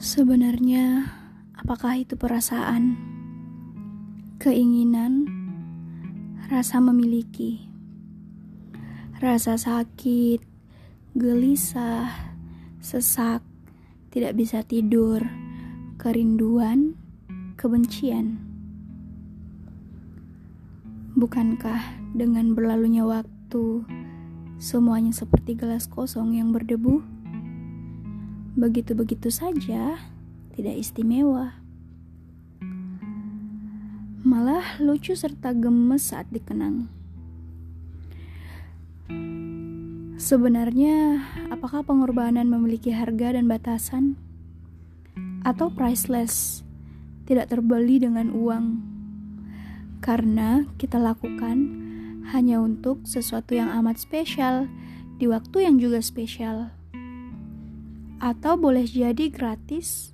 Sebenarnya, apakah itu perasaan, keinginan, rasa memiliki, rasa sakit, gelisah, sesak, tidak bisa tidur, kerinduan, kebencian? Bukankah dengan berlalunya waktu, semuanya seperti gelas kosong yang berdebu? Begitu-begitu saja, tidak istimewa. Malah lucu serta gemes saat dikenang. Sebenarnya, apakah pengorbanan memiliki harga dan batasan? Atau priceless, tidak terbeli dengan uang? Karena kita lakukan hanya untuk sesuatu yang amat spesial di waktu yang juga spesial atau boleh jadi gratis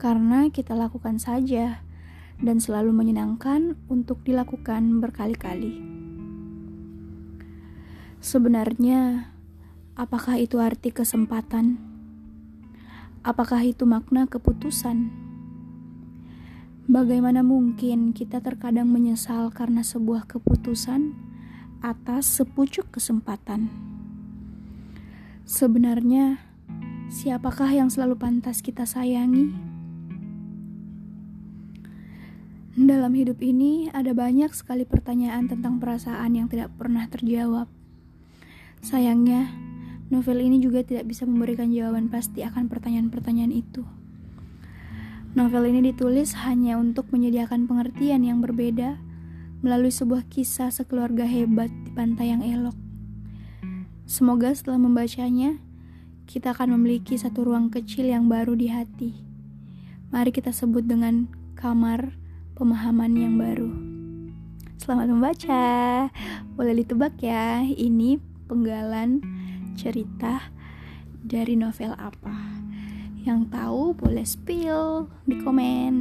karena kita lakukan saja dan selalu menyenangkan untuk dilakukan berkali-kali. Sebenarnya, apakah itu arti kesempatan? Apakah itu makna keputusan? Bagaimana mungkin kita terkadang menyesal karena sebuah keputusan atas sepucuk kesempatan? Sebenarnya, Siapakah yang selalu pantas kita sayangi? Dalam hidup ini ada banyak sekali pertanyaan tentang perasaan yang tidak pernah terjawab. Sayangnya, novel ini juga tidak bisa memberikan jawaban pasti akan pertanyaan-pertanyaan itu. Novel ini ditulis hanya untuk menyediakan pengertian yang berbeda melalui sebuah kisah sekeluarga hebat di pantai yang elok. Semoga setelah membacanya, kita akan memiliki satu ruang kecil yang baru di hati. Mari kita sebut dengan kamar pemahaman yang baru. Selamat membaca. Boleh ditebak ya, ini penggalan cerita dari novel apa? Yang tahu boleh spill di komen.